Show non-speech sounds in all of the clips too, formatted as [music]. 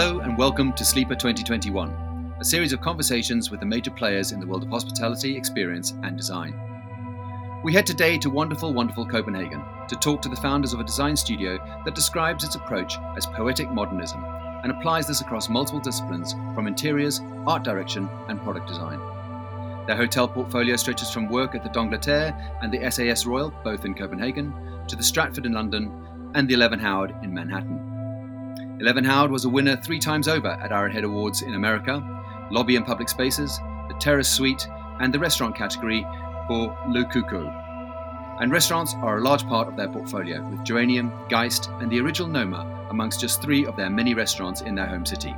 Hello and welcome to Sleeper 2021, a series of conversations with the major players in the world of hospitality, experience, and design. We head today to wonderful, wonderful Copenhagen to talk to the founders of a design studio that describes its approach as poetic modernism and applies this across multiple disciplines from interiors, art direction, and product design. Their hotel portfolio stretches from work at the d'Angleterre and the SAS Royal, both in Copenhagen, to the Stratford in London and the 11 Howard in Manhattan. 11 Howard was a winner three times over at AHEAD Awards in America, Lobby and Public Spaces, the Terrace Suite, and the restaurant category for Le. And restaurants are a large part of their portfolio, with Geranium, Geist, and the original Noma amongst just three of their many restaurants in their home city.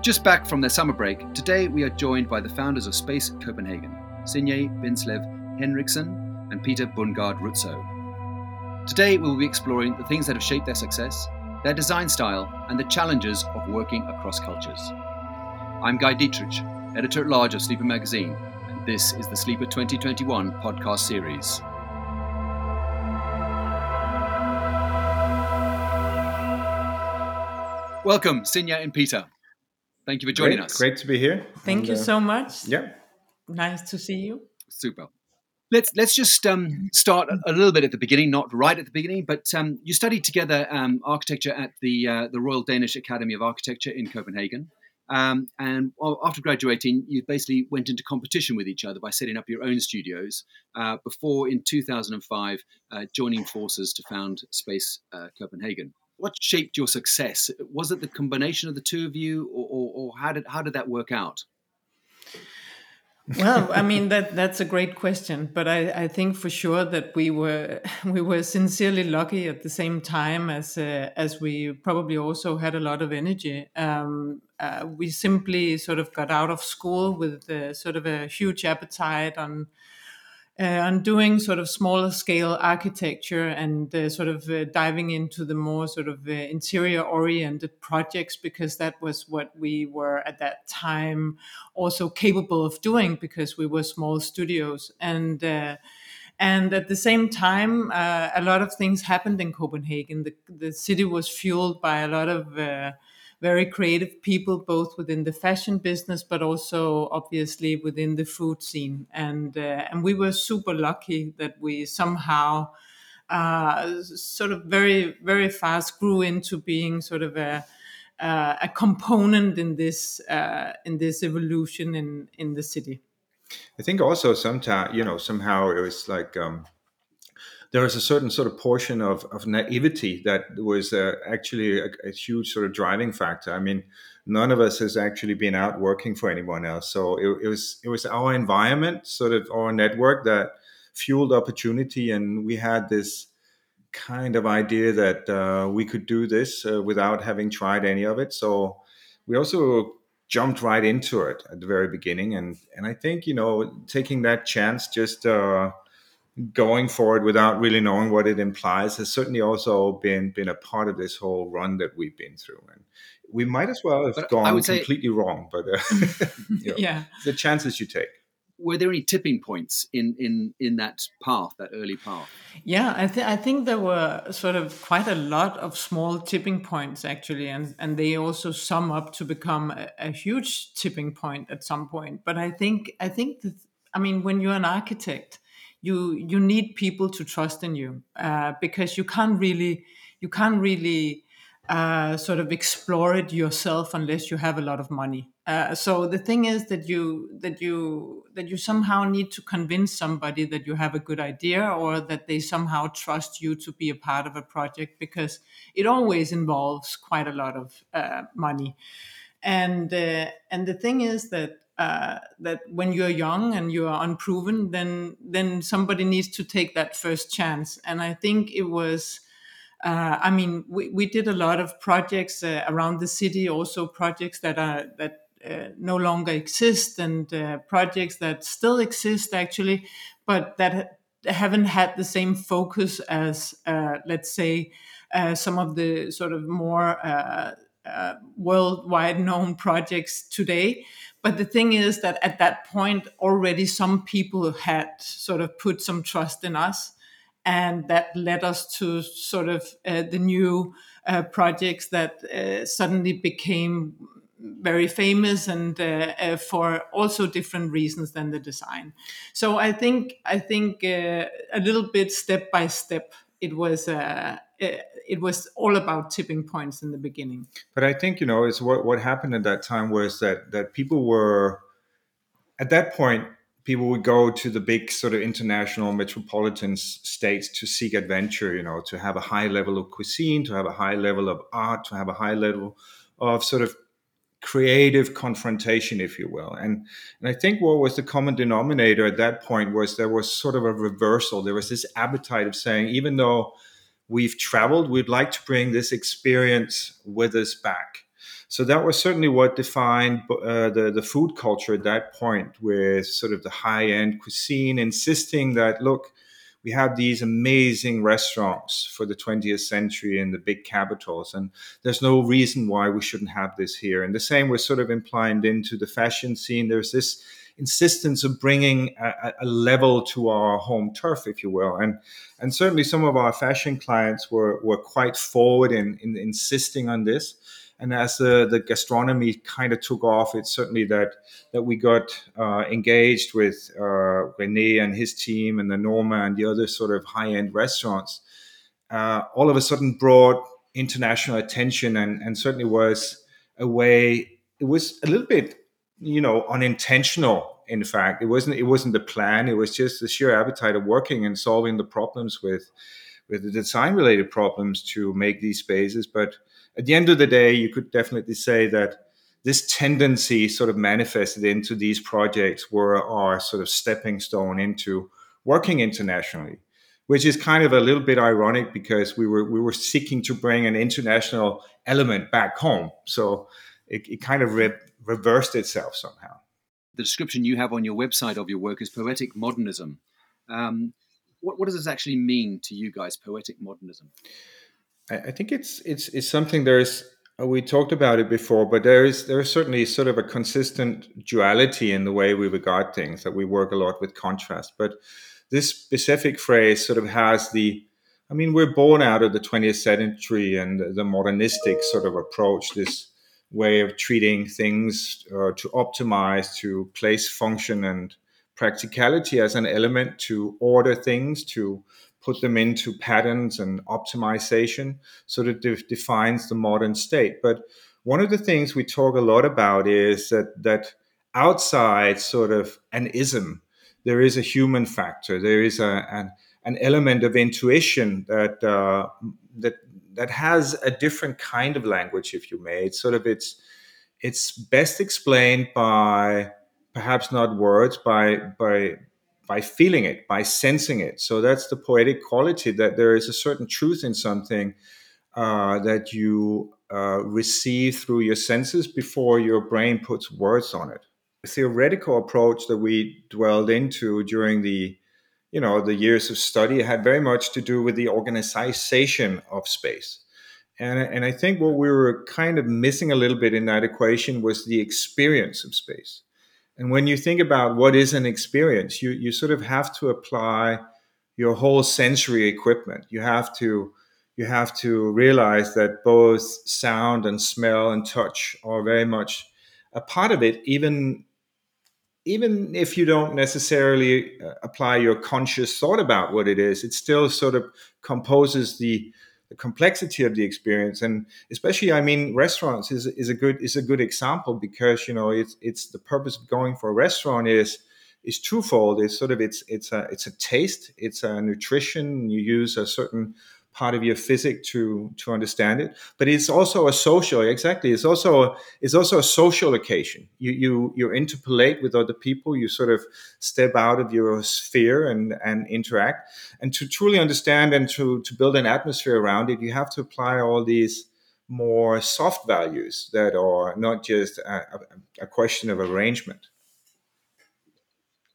Just back from their summer break, today we are joined by the founders of Space Copenhagen, Signe Bindslev Henriksen and Peter Bundgaard Rützou. Today we will be exploring the things that have shaped their success, their design style, and the challenges of working across cultures. I'm Guy Dittrich, editor at large of Sleeper Magazine, and this is the Sleeper 2021 podcast series. Welcome, Signe and Peter. Thank you for joining great, us. Great to be here. Thank And, you uh, so much. Yeah. Nice to see you. Super. Let's let's just um, start a, little bit at the beginning, not right at the beginning, but um, you studied together um, architecture at the uh, the Royal Danish Academy of Architecture in Copenhagen, um, and after graduating, you basically went into competition with each other by setting up your own studios. Uh, before, in 2005, uh, joining forces to found Space uh, Copenhagen. What shaped your success? Was it the combination of the two of you, or, or, or how did how did that work out? Well, I mean that that's a great question, but I, I think for sure that we were [laughs] we were sincerely lucky at the same time as uh, as we probably also had a lot of energy. Um, uh, we simply sort of got out of school with uh, sort of a huge appetite on uh, on doing sort of smaller scale architecture and uh, sort of uh, diving into the more sort of uh, interior oriented projects because that was what we were at that time also capable of doing because we were small studios. And uh, and at the same time uh, a lot of things happened in Copenhagen. The, the city was fueled by a lot of very creative people, both within the fashion business, but also obviously within the food scene. And uh, and we were super lucky that we somehow uh, sort of very very fast grew into being sort of a uh, a component in this uh, in this evolution in in the city. I think also sometimes you know somehow it was like um, there was a certain sort of portion of, of naivety that was uh, actually a, a, huge sort of driving factor. I mean, none of us has actually been out working for anyone else, so it, it was it was our environment, sort of our network that fueled opportunity, and we had this kind of idea that uh, we could do this uh, without having tried any of it. So we also jumped right into it at the very beginning, and and I think you know taking that chance just uh, going forward without really knowing what it implies has certainly also been been a part of this whole run that we've been through and we might as well have But gone would say- completely wrong but uh, [laughs] [laughs] you know, Yeah. the chances you take Were there any tipping points in in in that path, that early path? Yeah, I, th- I think there were sort of quite a lot of small tipping points actually, and, and they also sum up to become a, a huge tipping point at some point. But I think I think that I mean when you're an architect, you you need people to trust in you uh, because you can't really you can't really uh, sort of explore it yourself unless you have a lot of money. Uh, so the thing is that you that you that you somehow need to convince somebody that you have a good idea or that they somehow trust you to be a part of a project because it always involves quite a lot of uh, money. And uh, and the thing is that uh, that when you're young and you are unproven, then then somebody needs to take that first chance. And I think it was. Uh, I mean, we, we did a lot of projects uh, around the city, also projects that are that uh, no longer exist, and uh, projects that still exist actually, but that ha- haven't had the same focus as, uh, let's say, uh, some of the sort of more uh, worldwide known projects today. But the thing is that at that point, already some people had sort of put some trust in us and that led us to sort of uh, the new uh, projects that uh, suddenly became very famous and uh, uh, for also different reasons than the design. So I think I think uh, a little bit step by step it was uh, Uh, it was all about tipping points in the beginning. But I think you know is what what happened at that time was that that people were at that point people would go to the big sort of international metropolitan states to seek adventure you know to have a high level of cuisine to have a high level of art to have a high level of sort of creative confrontation, if you will. And and I think what was the common denominator at that point was there was sort of a reversal. There was this appetite of saying, even though we've traveled, we'd like to bring this experience with us back. So that was certainly what defined uh, the the food culture at that point, with sort of the high end cuisine, insisting that look we have these amazing restaurants for the 20th century in the big capitals and there's no reason why we shouldn't have this here and the same was sort of implied into the fashion scene there's this insistence of bringing a, a, level to our home turf if you will and and certainly some of our fashion clients were were quite forward in, in insisting on this and as the, the gastronomy kind of took off, it's certainly that that we got uh, engaged with uh, Rene and his team and the Noma and the other sort of high end restaurants. Uh, all of a sudden brought international attention and, and certainly was a way. It was a little bit, you know, unintentional. In fact, it wasn't. It wasn't the plan. It was just the sheer appetite of working and solving the problems with with the design related problems to make these spaces, but at the end of the day, you could definitely say that this tendency sort of manifested into these projects were our sort of stepping stone into working internationally, which is kind of a little bit ironic because we were we were seeking to bring an international element back home. So it, it kind of re- reversed itself somehow. The description you have on your website of your work is poetic modernism. Um, what, what does this actually mean to you guys, poetic modernism? I think it's it's it's something there's uh, we talked about it before, but there is there is certainly sort of a consistent duality in the way we regard things that we work a lot with contrast. But this specific phrase sort of has the I mean, we're born out of the 20th century and the modernistic sort of approach, this way of treating things uh, to optimize, to place function and practicality as an element to order things, to put them into patterns and optimization so that defines the modern state. But one of the things we talk a lot about is that that outside sort of an ism, there is a human factor. There is a, an, an element of intuition that uh, that that has a different kind of language, if you may. It's sort of it's it's best explained by perhaps not words, by by by feeling it, by sensing it. So that's the poetic quality that there is a certain truth in something uh, that you uh, receive through your senses before your brain puts words on it. The theoretical approach that we dwelled into during the you know the years of study had very much to do with the organization of space. And, and I think what we were kind of missing a little bit in that equation was the experience of space. And when you think about what is an experience, you, you sort of have to apply your whole sensory equipment. You have to you have to realize that both sound and smell and touch are very much a part of it, even even if you don't necessarily uh, apply your conscious thought about what it is, it still sort of composes the the complexity of the experience. And especially i mean restaurants is, is a good is a good example because you know it's it's the purpose of going for a restaurant is is twofold. It's sort of it's it's a it's a taste it's a nutrition. You use a certain part of your physics to to understand it but it's also a social exactly it's also a, it's also a social occasion. You you you interpolate with other people you sort of step out of your sphere and and interact. And to truly understand and to to build an atmosphere around it you have to apply all these more soft values that are not just a, a question of arrangement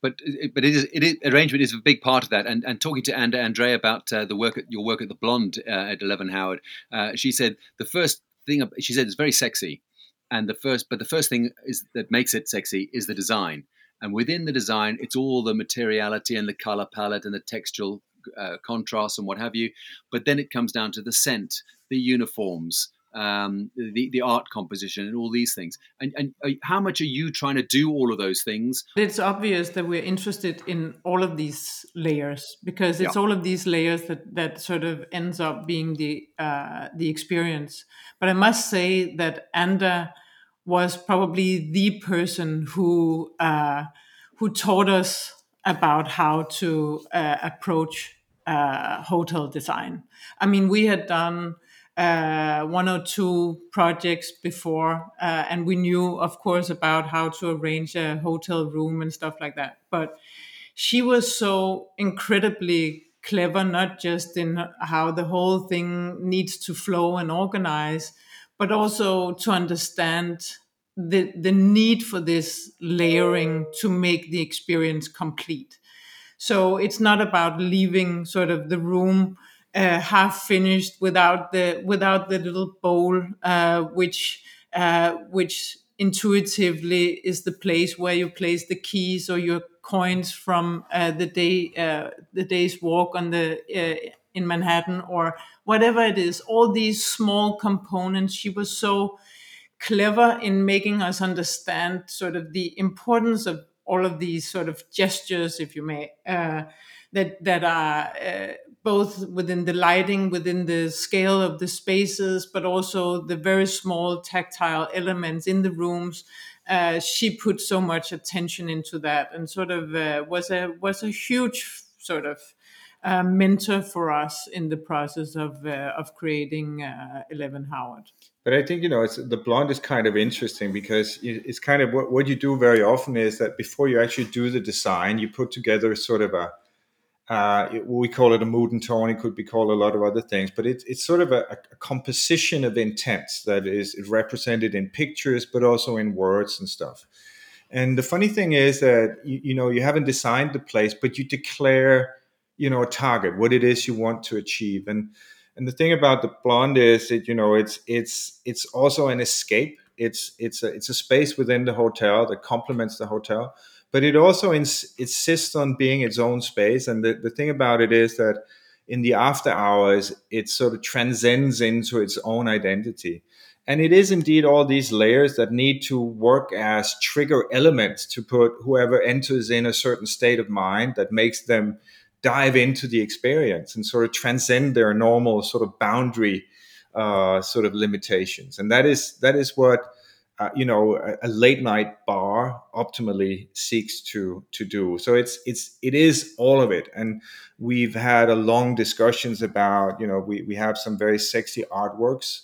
but but it is, it is, arrangement is a big part of that. And and talking to and, Andrea about uh, the work at your work at the Blonde uh, at Eleven Howard, uh, she said the first thing she said is very sexy, and the first but the first thing is that makes it sexy is the design. And within the design, it's all the materiality and the color palette and the textural uh, contrast and what have you. But then it comes down to the scent, the uniforms, um, the the art composition, and all these things. And, and uh, how much are you trying to do all of those things? It's obvious that we're interested in all of these layers because it's Yeah. all of these layers that that sort of ends up being the uh, the experience. But I must say that Anda was probably the person who uh, who taught us about how to uh, approach uh, hotel design. I mean, we had done uh, one or two projects before, uh, and we knew, of course, about how to arrange a hotel room and stuff like that. But she was so incredibly clever, not just in how the whole thing needs to flow and organize, but also to understand the the need for this layering to make the experience complete. So it's not about leaving sort of the room uh, half finished without the without the little bowl, uh, which uh, which intuitively is the place where you place the keys or your coins from uh, the day uh, the day's walk on the uh, in Manhattan or whatever it is. All these small components. She was so clever in making us understand sort of the importance of all of these sort of gestures, if you may, uh, that that are both within the lighting, within the scale of the spaces, but also the very small tactile elements in the rooms. Uh, she put so much attention into that, and sort of uh, was a was a huge sort of uh, mentor for us in the process of uh, of creating uh, Eleven Howard. But I think you know, it's the blonde is kind of interesting because it's kind of what, what you do very often is that before you actually do the design, you put together sort of a uh, it- we call it a mood and tone. It could be called a lot of other things, but it's it's sort of a, a composition of intents that is represented in pictures, but also in words and stuff. And the funny thing is that you, you know you haven't designed the place, but you declare you know a target, what it is you want to achieve, and and the thing about the blonde is that you know it's it's it's also an escape. It's it's a it's a space within the hotel that complements the hotel, but it also ins- insists on being its own space. And the, the thing about it is that in the after hours, it sort of transcends into its own identity. And it is indeed all these layers that need to work as trigger elements to put whoever enters in a certain state of mind that makes them dive into the experience and sort of transcend their normal sort of boundary uh, sort of limitations. And that is that is what uh, you know a, a late night bar optimally seeks to to do. So it's it's it is all of it. And we've had a long discussions about you know we we have some very sexy artworks.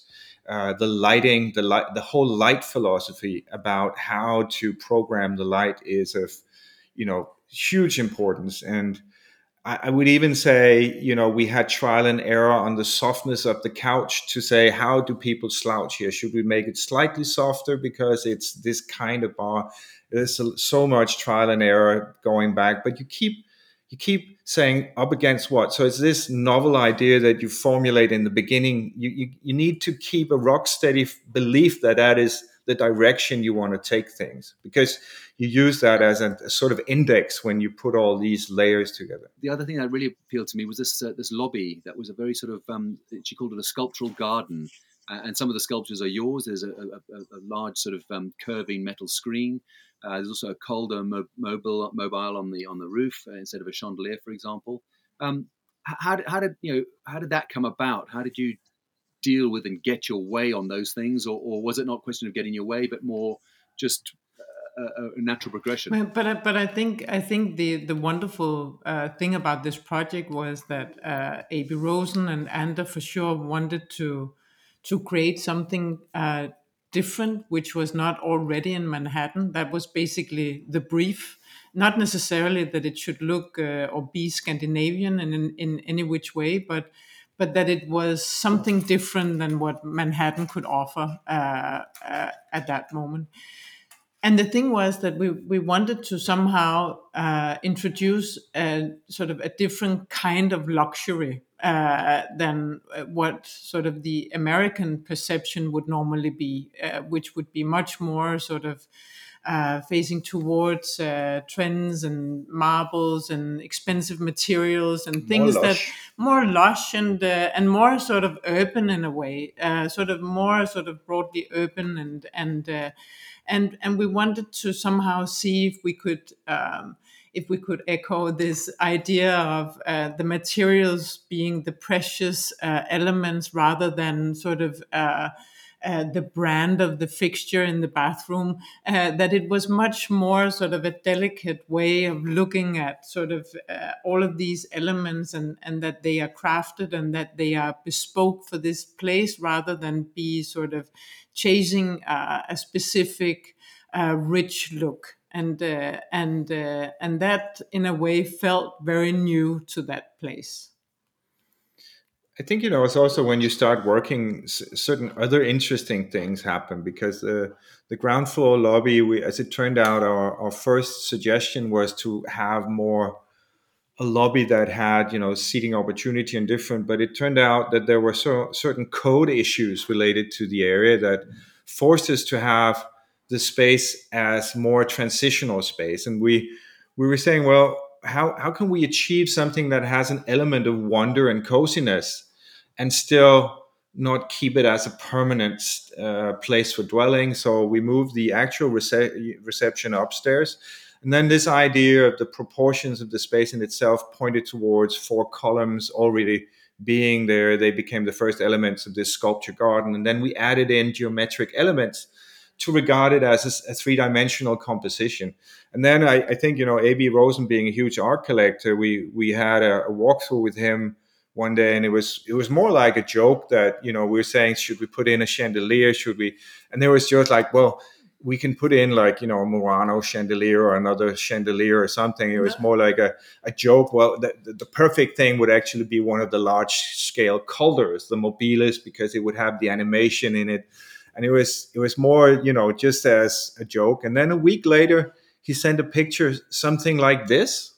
Uh, the lighting, the light, the whole light philosophy about how to program the light is of, you know, huge importance. And I, I would even say, you know, we had trial and error on the softness of the couch to say, how do people slouch here? Should we make it slightly softer because it's this kind of bar? There's so- much trial and error going back, but you keep you keep saying up against what? So it's this novel idea that you formulate in the beginning. You you, you need to keep a rock steady belief that that is the direction you want to take things because you use that as a, a sort of index when you put all these layers together. the other thing that really appealed to me was this uh, this lobby that was a very sort of um, she called it a sculptural garden, and some of the sculptures are yours. There's a, a, a, a large sort of um, curving metal screen. Uh, there's also a Calder mo- mobile mobile on the on the roof uh, instead of a chandelier, for example. Um, how how did you know how did that come about? How did you deal with and get your way on those things, or, or was it not a question of getting your way, but more just uh, a, a natural progression? But I- but I think I think the the wonderful uh, thing about this project was that uh, Aby Rosen and Anda for sure wanted to to create something uh, different, which was not already in Manhattan. That was basically the brief. Not necessarily that it should look uh, or be Scandinavian in, in in any which way, but but that it was something different than what Manhattan could offer uh, uh, at that moment. And the thing was that we, we wanted to somehow uh, introduce a sort of a different kind of luxury uh, than uh, what sort of the American perception would normally be, uh, which would be much more sort of uh, facing towards uh, trends and marbles and expensive materials and things that more lush and uh, and more sort of urban in a way, uh, sort of more sort of broadly urban and and uh, and and we wanted to somehow see if we could. Um, if we could echo this idea of uh, the materials being the precious uh, elements rather than sort of uh, uh, the brand of the fixture in the bathroom, uh, that it was much more sort of a delicate way of looking at sort of uh, all of these elements and, and that they are crafted and that they are bespoke for this place rather than be sort of chasing uh, a specific uh, rich look. And and and that in a way felt very new to that place. I think you know it's also when you start working, certain other interesting things happen because the the ground floor lobby. We, as it turned out, our, our first suggestion was to have more a lobby that had you know seating opportunity and different. But it turned out that there were so, certain code issues related to the area that forced us to have the space as more transitional space, and we we were saying, well, how how can we achieve something that has an element of wonder and coziness? And still not keep it as a permanent uh, place for dwelling. So we moved the actual rece- reception upstairs. And then this idea of the proportions of the space in itself pointed towards four columns already being there. They became the first elements of this sculpture garden. And then we added in geometric elements to regard it as a, a three dimensional composition. And then I, I, think, you know, Aby Rosen being a huge art collector, we, we had a, a walkthrough with him one day and it was it was more like a joke that you know we were saying should we put in a chandelier should we and there was just like well we can put in like you know a Murano chandelier or another chandelier or something. It was more like a, a joke. Well, the, the perfect thing would actually be one of the large scale Calders, the Mobilis, because it would have the animation in it. And it was it was more you know just as a joke. And then a week later, he sent a picture something like this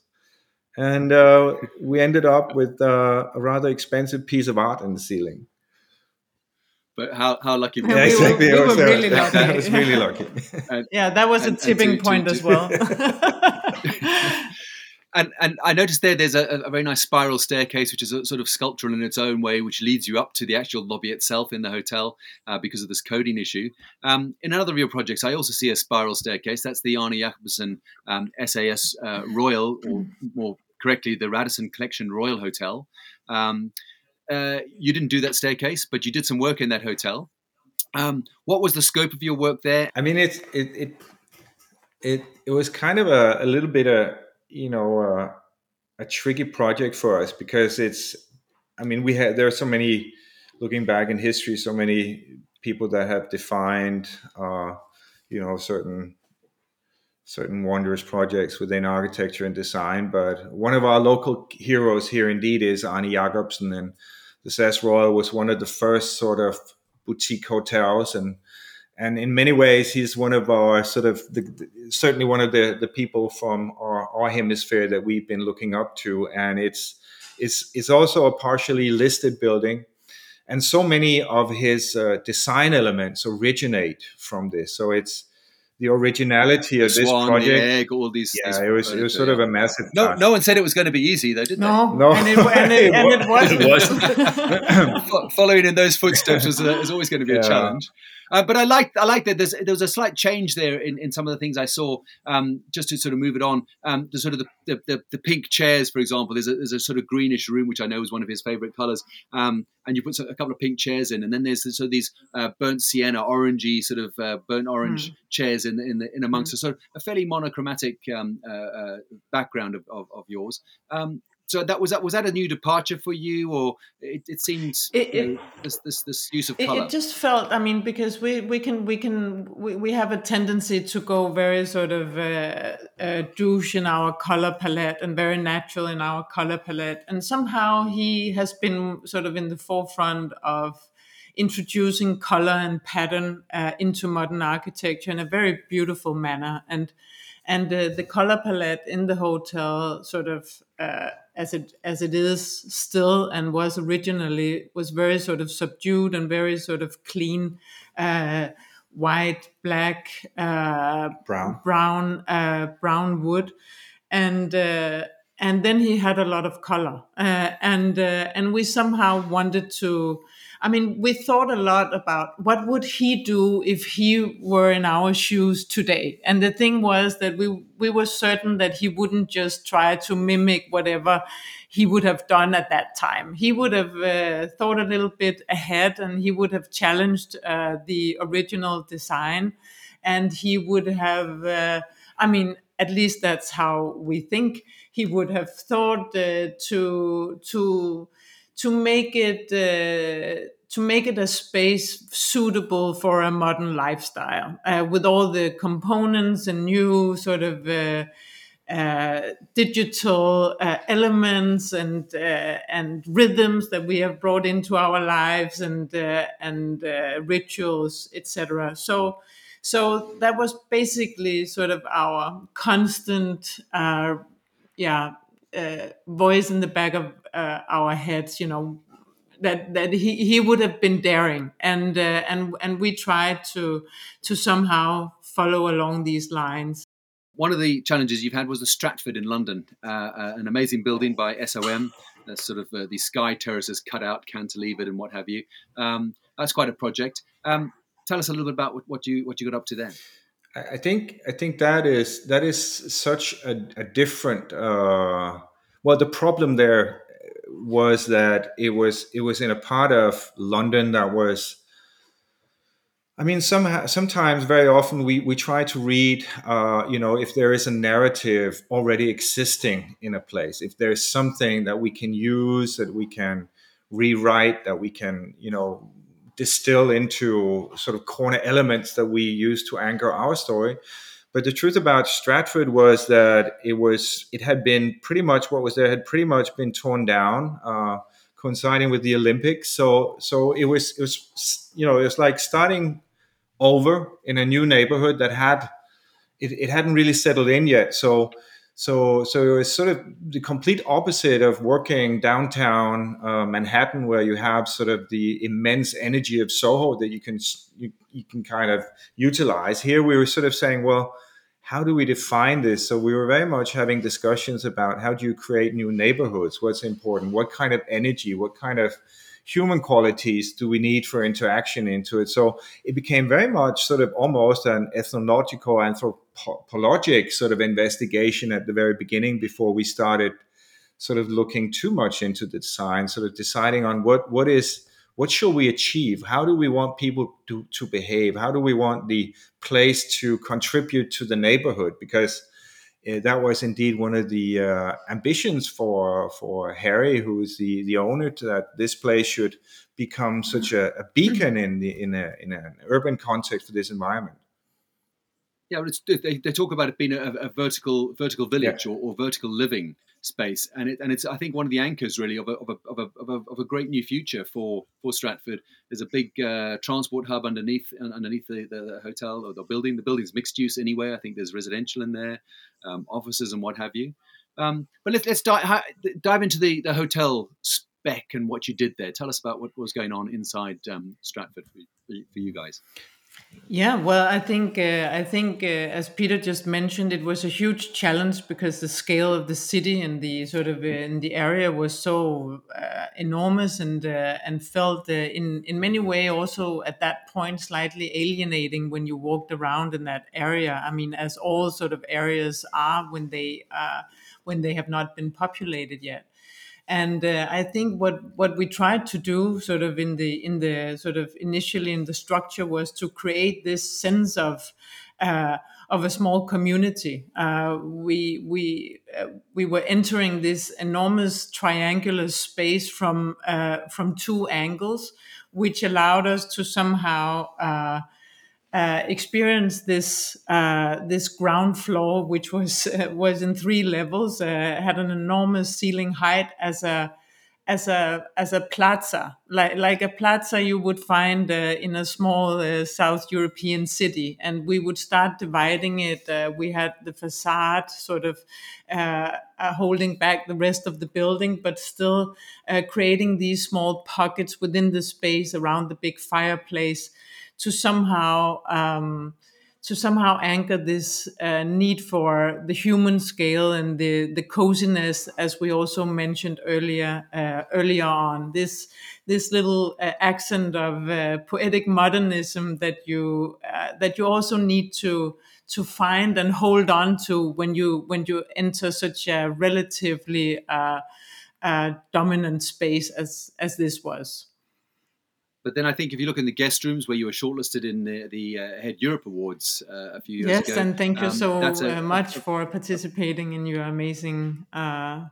and uh, we ended up with uh, a rather expensive piece of art in the ceiling. But how, how lucky were yeah, exactly. we? Were, we were really [laughs] lucky. That was really lucky. and, yeah, that was and, a tipping to, point to, as well. [laughs] and and I noticed there there's a, a, very nice spiral staircase, which is a, sort of sculptural in its own way, which leads you up to the actual lobby itself in the hotel uh, because of this coding issue. Um, in another of your projects, I also see a spiral staircase. That's the Arne Jacobsen um, SAS uh, Royal, or more correctly, the Radisson Collection Royal Hotel. Um, uh, you didn't do that staircase, but you did some work in that hotel. Um, what was the scope of your work there? I mean, it's it it it, it was kind of a, a little bit a you know uh, a tricky project for us because it's. I mean, we had there are so many looking back in history, so many people that have defined uh, you know certain certain wondrous projects within architecture and design. But one of our local heroes here indeed is Arne Jacobsen, and the SAS Royal was one of the first sort of boutique hotels, and and in many ways he's one of our sort of the, certainly one of the the people from our, our hemisphere that we've been looking up to, and it's it's it's also a partially listed building. And so many of his uh, design elements originate from this. So it's the originality of this project. The egg, all these. Yeah, it was it was sort of a massive. No, task. no one said it was going to be easy, though, did no, they? No, and it, and it, and it [laughs] wasn't. it wasn't. [laughs] [laughs] Following in those footsteps is, is always going to be yeah. a challenge. Uh, but I like I like that there's there was a slight change there in, in some of the things I saw. Um, just to sort of move it on, um, the sort of the, the, the, pink chairs, for example, there's a, there's a sort of greenish room which I know is one of his favourite colours, um, and you put a couple of pink chairs in, and then there's sort of these uh, burnt sienna, orangey sort of uh, burnt orange mm. chairs in in, the, in amongst mm. a sort of a fairly monochromatic um, uh, uh, background of, of, of yours. Um, so that was that was that a new departure for you, or it, it seemed it, you know, this, this this use of color? It, just felt. I mean, because we we can we can we, we have a tendency to go very sort of uh, uh, douche in our color palette and very natural in our color palette, and somehow he has been sort of in the forefront of introducing color and pattern uh, into modern architecture in a very beautiful manner and and uh, the color palette in the hotel sort of uh, as it as it is still and was originally was very sort of subdued and very sort of clean uh, white, black, uh, brown, brown, uh, brown wood, and uh, and then he had a lot of color, uh, and uh, and we somehow wanted to. I mean, we thought a lot about what would he do if he were in our shoes today. And the thing was that we we were certain that he wouldn't just try to mimic whatever he would have done at that time. He would have uh, thought a little bit ahead, and he would have challenged uh, the original design, and he would have. Uh, I mean, at least that's how we think he would have thought uh, to to to make it uh, to make it a space suitable for a modern lifestyle uh, with all the components and new sort of uh, uh, digital uh, elements and uh, and rhythms that we have brought into our lives and uh, and rituals, etc. So. So that was basically sort of our constant, yeah, voice in the back of our heads. You know, that that he, he would have been daring and uh, and and we tried to to somehow follow along these lines one of the challenges you've had was the Stratford in London, uh, uh, an amazing building by SOM. That's sort of uh, the sky terraces cut out, cantilevered, and what have you. Um, that's quite a project. Um, tell us a little bit about what, what, you what you got up to then. I think I think that is that is such a, a different. Uh, well, the problem there was that it was it was in a part of London that was. I mean, somehow, sometimes, very often, we, we try to read, uh, you know, if there is a narrative already existing in a place, if there's something that we can use, that we can rewrite, that we can, you know, distill into sort of corner elements that we use to anchor our story. But the truth about Stratford was that it was it had been pretty much what was there had pretty much been torn down, uh, coinciding with the Olympics. So so it was it was you know it was like starting over in a new neighborhood that had it, it hadn't really settled in yet. So so so it was sort of the complete opposite of working downtown uh, Manhattan, where you have sort of the immense energy of Soho that you can you, you can kind of utilize. Here we were sort of saying, well, how do we define this? So we were very much having discussions about how do you create new neighborhoods? What's important? What kind of energy? What kind of human qualities do we need for interaction into it? So it became very much sort of almost an ethnological, anthropologic sort of investigation at the very beginning before we started sort of looking too much into the design, sort of deciding on what what is what should we achieve? How do we want people to, to behave? How do we want the place to contribute to the neighborhood? Because uh, that was indeed one of the uh, ambitions for for Harry, who is the the owner, that this place should become such a, a beacon in the in a in an urban context for this environment. Yeah, they, they talk about it being a, a vertical vertical village yeah. or, or, vertical living space, and it and it's I think one of the anchors really of a of a, of a, of a, of a great new future for for Stratford. There's a big uh, transport hub underneath underneath the, the, the, hotel or the building. The building's mixed use anyway. I think there's residential in there, um, offices and what have you. Um, but let's let's dive, dive into the the hotel spec and what you did there. Tell us about what was going on inside um, Stratford for, for you guys. Yeah, well, I think uh, I think uh, as Peter just mentioned, it was a huge challenge because the scale of the city and the sort of uh, in the area was so uh, enormous and uh, and felt uh, in in many way also at that point slightly alienating when you walked around in that area. I mean, as all sort of areas are when they when they have not been populated yet and uh, I think what what we tried to do, sort of in the in the sort of initially in the structure, was to create this sense of uh, of a small community. Uh, we we uh, we were entering this enormous triangular space from uh, from two angles, which allowed us to somehow uh, experienced this uh, this ground floor, which was uh, [laughs] was in three levels, uh, had an enormous ceiling height as a as a as a plaza, like like a plaza you would find uh, in a small South European city, and we would start dividing it. we had the facade sort of holding back the rest of the building, but still creating these small pockets within the space around the big fireplace to somehow um, to somehow anchor this uh, need for the human scale and the the coziness, as we also mentioned earlier uh, earlier on. This this little uh, accent of uh, poetic modernism that you uh, that you also need to to find and hold on to when you when you enter such a relatively uh, dominant space as as this was. But then I think if you look in the guest rooms where you were shortlisted in the, the uh, AHEAD Europe Awards uh, a few years yes, ago. Yes, and thank you um, so a, uh, much for participating in your amazing uh,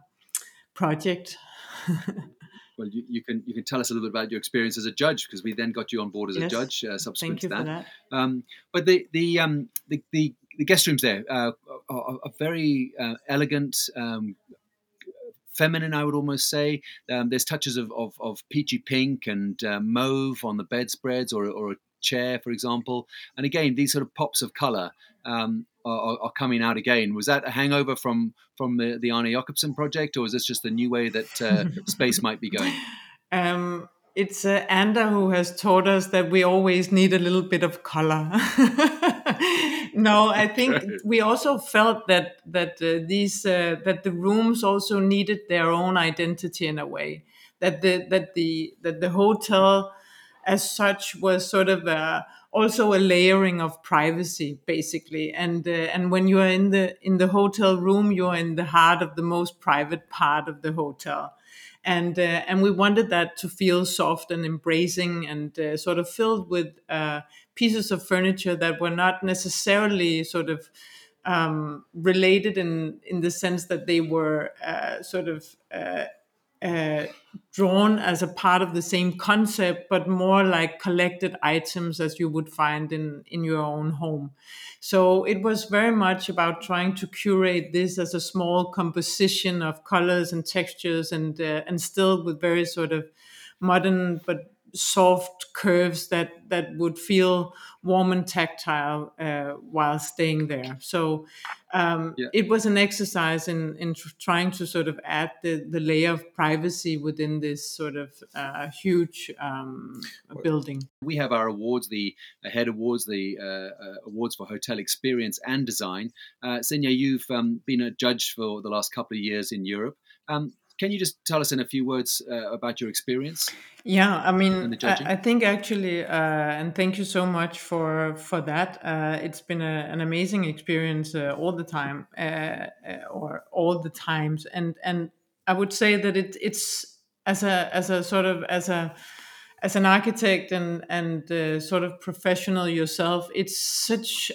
project. [laughs] well, you, you, can you can tell us a little bit about your experience as a judge because we then got you on board as yes. a judge uh, subsequent to that. that. Um, but the the, um, the the the guest rooms there uh, are, are, very uh, elegant, um, feminine, I would almost say. Um, there's touches of, of, of, peachy pink and uh, mauve on the bedspreads or, or a chair, for example. And again, these sort of pops of color um, are, are, coming out again. Was that a hangover from from the, the Arne Jacobsen project, or is this just the new way that uh, [laughs] space might be going? Um, it's uh, Anda who has taught us that we always need a little bit of color. [laughs] no, [laughs] I think we also felt that that uh, these uh, that the rooms also needed their own identity in a way. That the that the that the hotel as such was sort of a, also a layering of privacy basically. And uh, and when you are in the in the hotel room you're in the heart of the most private part of the hotel. And uh, and we wanted that to feel soft and embracing and uh, sort of filled with uh, pieces of furniture that were not necessarily sort of um, related in in the sense that they were uh, sort of uh, uh, drawn as a part of the same concept, but more like collected items as you would find in in your own home. So it was very much about trying to curate this as a small composition of colors and textures, and uh, and still with very sort of modern but soft curves that that would feel warm and tactile uh, while staying there. So um, yeah. it was an exercise in in trying to sort of add the the layer of privacy within this sort of uh, huge um, building. We have our awards, the AHEAD Awards, the uh, uh, awards for hotel experience and design. Uh, Signe, you've um, been a judge for the last couple of years in Europe. Um, can you just tell us in a few words uh, about your experience? Yeah, I mean, I, I, think actually, uh, and thank you so much for for that. Uh, it's been a, an amazing experience uh, all the time, uh, uh, or all the times, and and I would say that it it's as a as a sort of as a as an architect and and sort of professional yourself, it's such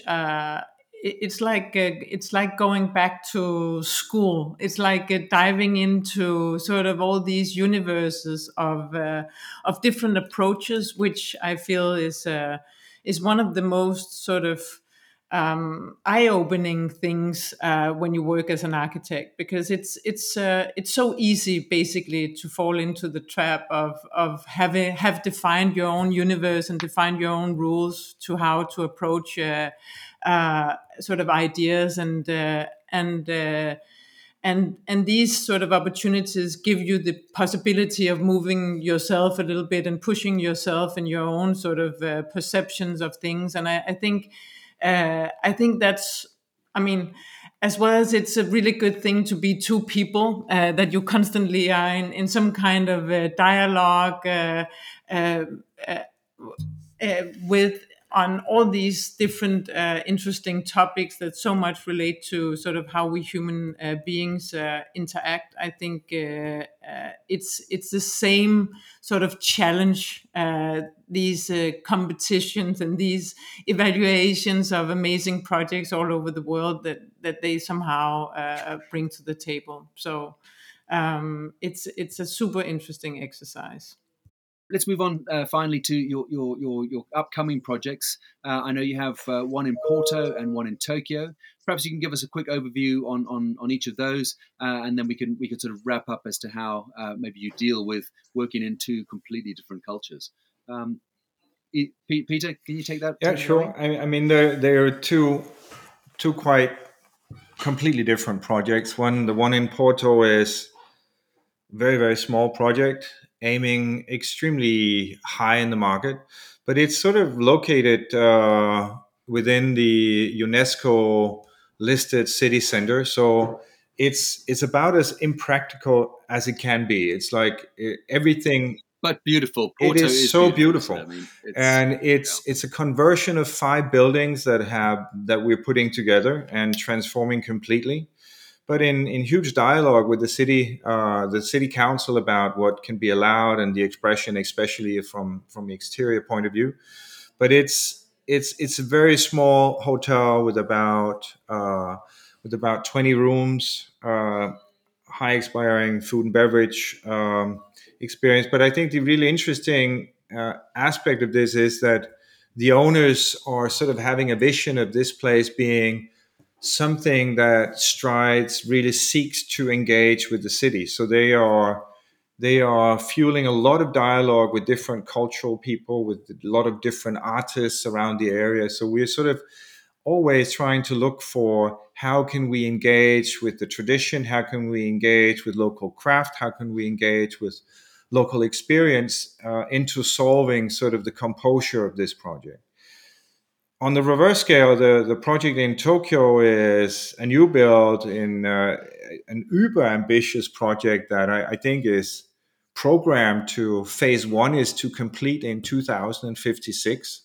it's like uh, it's like going back to school. It's like uh, diving into sort of all these universes of uh, of different approaches, which I feel is uh, is one of the most sort of um, eye-opening things uh, when you work as an architect because it's it's uh, it's so easy basically to fall into the trap of of having have defined your own universe and defined your own rules to how to approach uh, uh, sort of ideas and uh, and uh, and and these sort of opportunities give you the possibility of moving yourself a little bit and pushing yourself in your own sort of uh, perceptions of things. And I, I think uh, I think that's I mean as well as it's a really good thing to be two people uh, that you constantly are in, in some kind of dialogue uh, with on all these different uh, interesting topics that so much relate to sort of how we human uh, beings uh, interact. I think uh, uh, it's it's the same sort of challenge. Uh, these competitions and these evaluations of amazing projects all over the world that that they somehow bring to the table. So um, it's it's a super interesting exercise let's move on uh, finally to your, your your your upcoming projects. Uh, I know you have uh, one in Porto and one in Tokyo. Perhaps you can give us a quick overview on on, on each of those, uh, and then we can we can sort of wrap up as to how uh, maybe you deal with working in two completely different cultures. Um, Peter, can you take that? Yeah, sure. I, I, mean, there there are two two quite completely different projects. One, the one in Porto is very very small project aiming extremely high in the market, but it's sort of located uh, within the UNESCO listed city center. So it's it's about as impractical as it can be. It's like everything but beautiful. Porto it is, is so beautiful, beautiful. I mean, it's, and it's yeah. it's a conversion of five buildings that have that we're putting together and transforming completely. But in, in huge dialogue with the city, uh, the city council about what can be allowed and the expression, especially from from the exterior point of view. But it's it's it's a very small hotel with about uh, with about twenty rooms, uh, high expiring food and beverage. Um, experience. But I think the really interesting uh, aspect of this is that the owners are sort of having a vision of this place being something that strides really seeks to engage with the city. So they are they are fueling a lot of dialogue with different cultural people with a lot of different artists around the area. So we're sort of always trying to look for how can we engage with the tradition? How can we engage with local craft? How can we engage with local experience uh, into solving sort of the composure of this project. On the reverse scale, the, the project in Tokyo is a new build in uh, an uber ambitious project that I, I think is programmed to phase one is to complete in 2056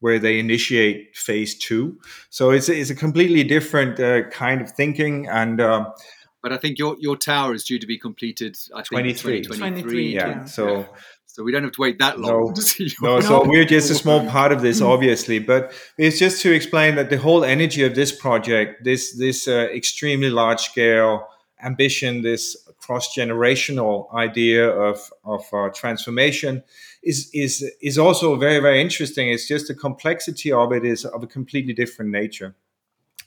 where they initiate phase two. So it's, it's a completely different uh, kind of thinking. And uh, but I think your your tower is due to be completed. I think 23. 23 yeah. yeah. So. So we don't have to wait that long no, to see No, so [laughs] we're just a small part of this, obviously, but it's just to explain that the whole energy of this project, this this uh, extremely large scale ambition, this cross generational idea of of uh, transformation, is is is also very very interesting. It's just the complexity of it is of a completely different nature.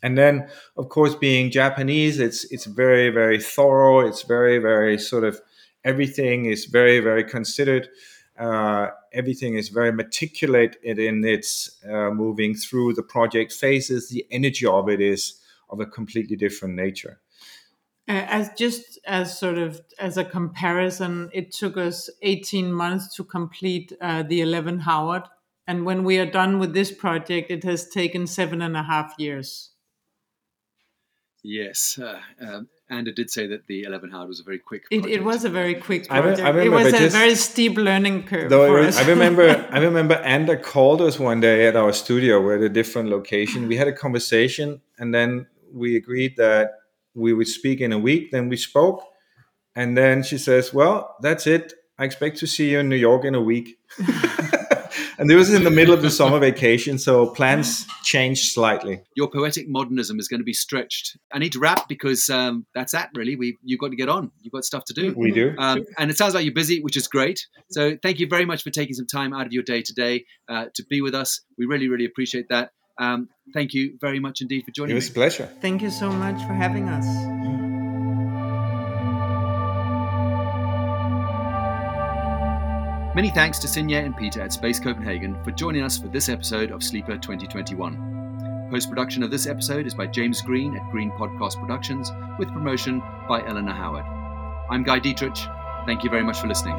And then of course being japanese it's it's very very thorough. It's very very sort of everything is very very considered. Uh, everything is very meticulous in its uh, moving through the project phases. The energy of it is of a completely different nature. Uh, as just as sort of as a comparison it took us 18 months to complete uh, the 11 howard. And when we are done with this project it has taken seven and a half years. Yes, uh, um, and it did say that the 11 Howard was a very quick. It, it, was a very quick project. I, I it was a just, very steep learning curve. Though I remember, [laughs] I remember Anda called us one day at our studio. We're at a different location. We had a conversation, and then we agreed that we would speak in a week. Then we spoke, and then she says, "Well, that's it. I expect to see you in New York in a week." [laughs] and this was in the middle of the summer vacation, so plans changed slightly. Your poetic modernism is going to be stretched. I need to wrap because um, that's that. Really, we you've got to get on. You've got stuff to do. We do, um, and it sounds like you're busy, which is great. So thank you very much for taking some time out of your day today uh, to be with us. We really, really appreciate that. Um, thank you very much indeed for joining. Us. It was me. a pleasure. Thank you so much for having us. Many thanks to Signe and Peter at Space Copenhagen for joining us for this episode of Sleeper 2021. Post production of this episode is by James Green at Green Podcast Productions, with promotion by Eleanor Howard. I'm Guy Dittrich. Thank you very much for listening.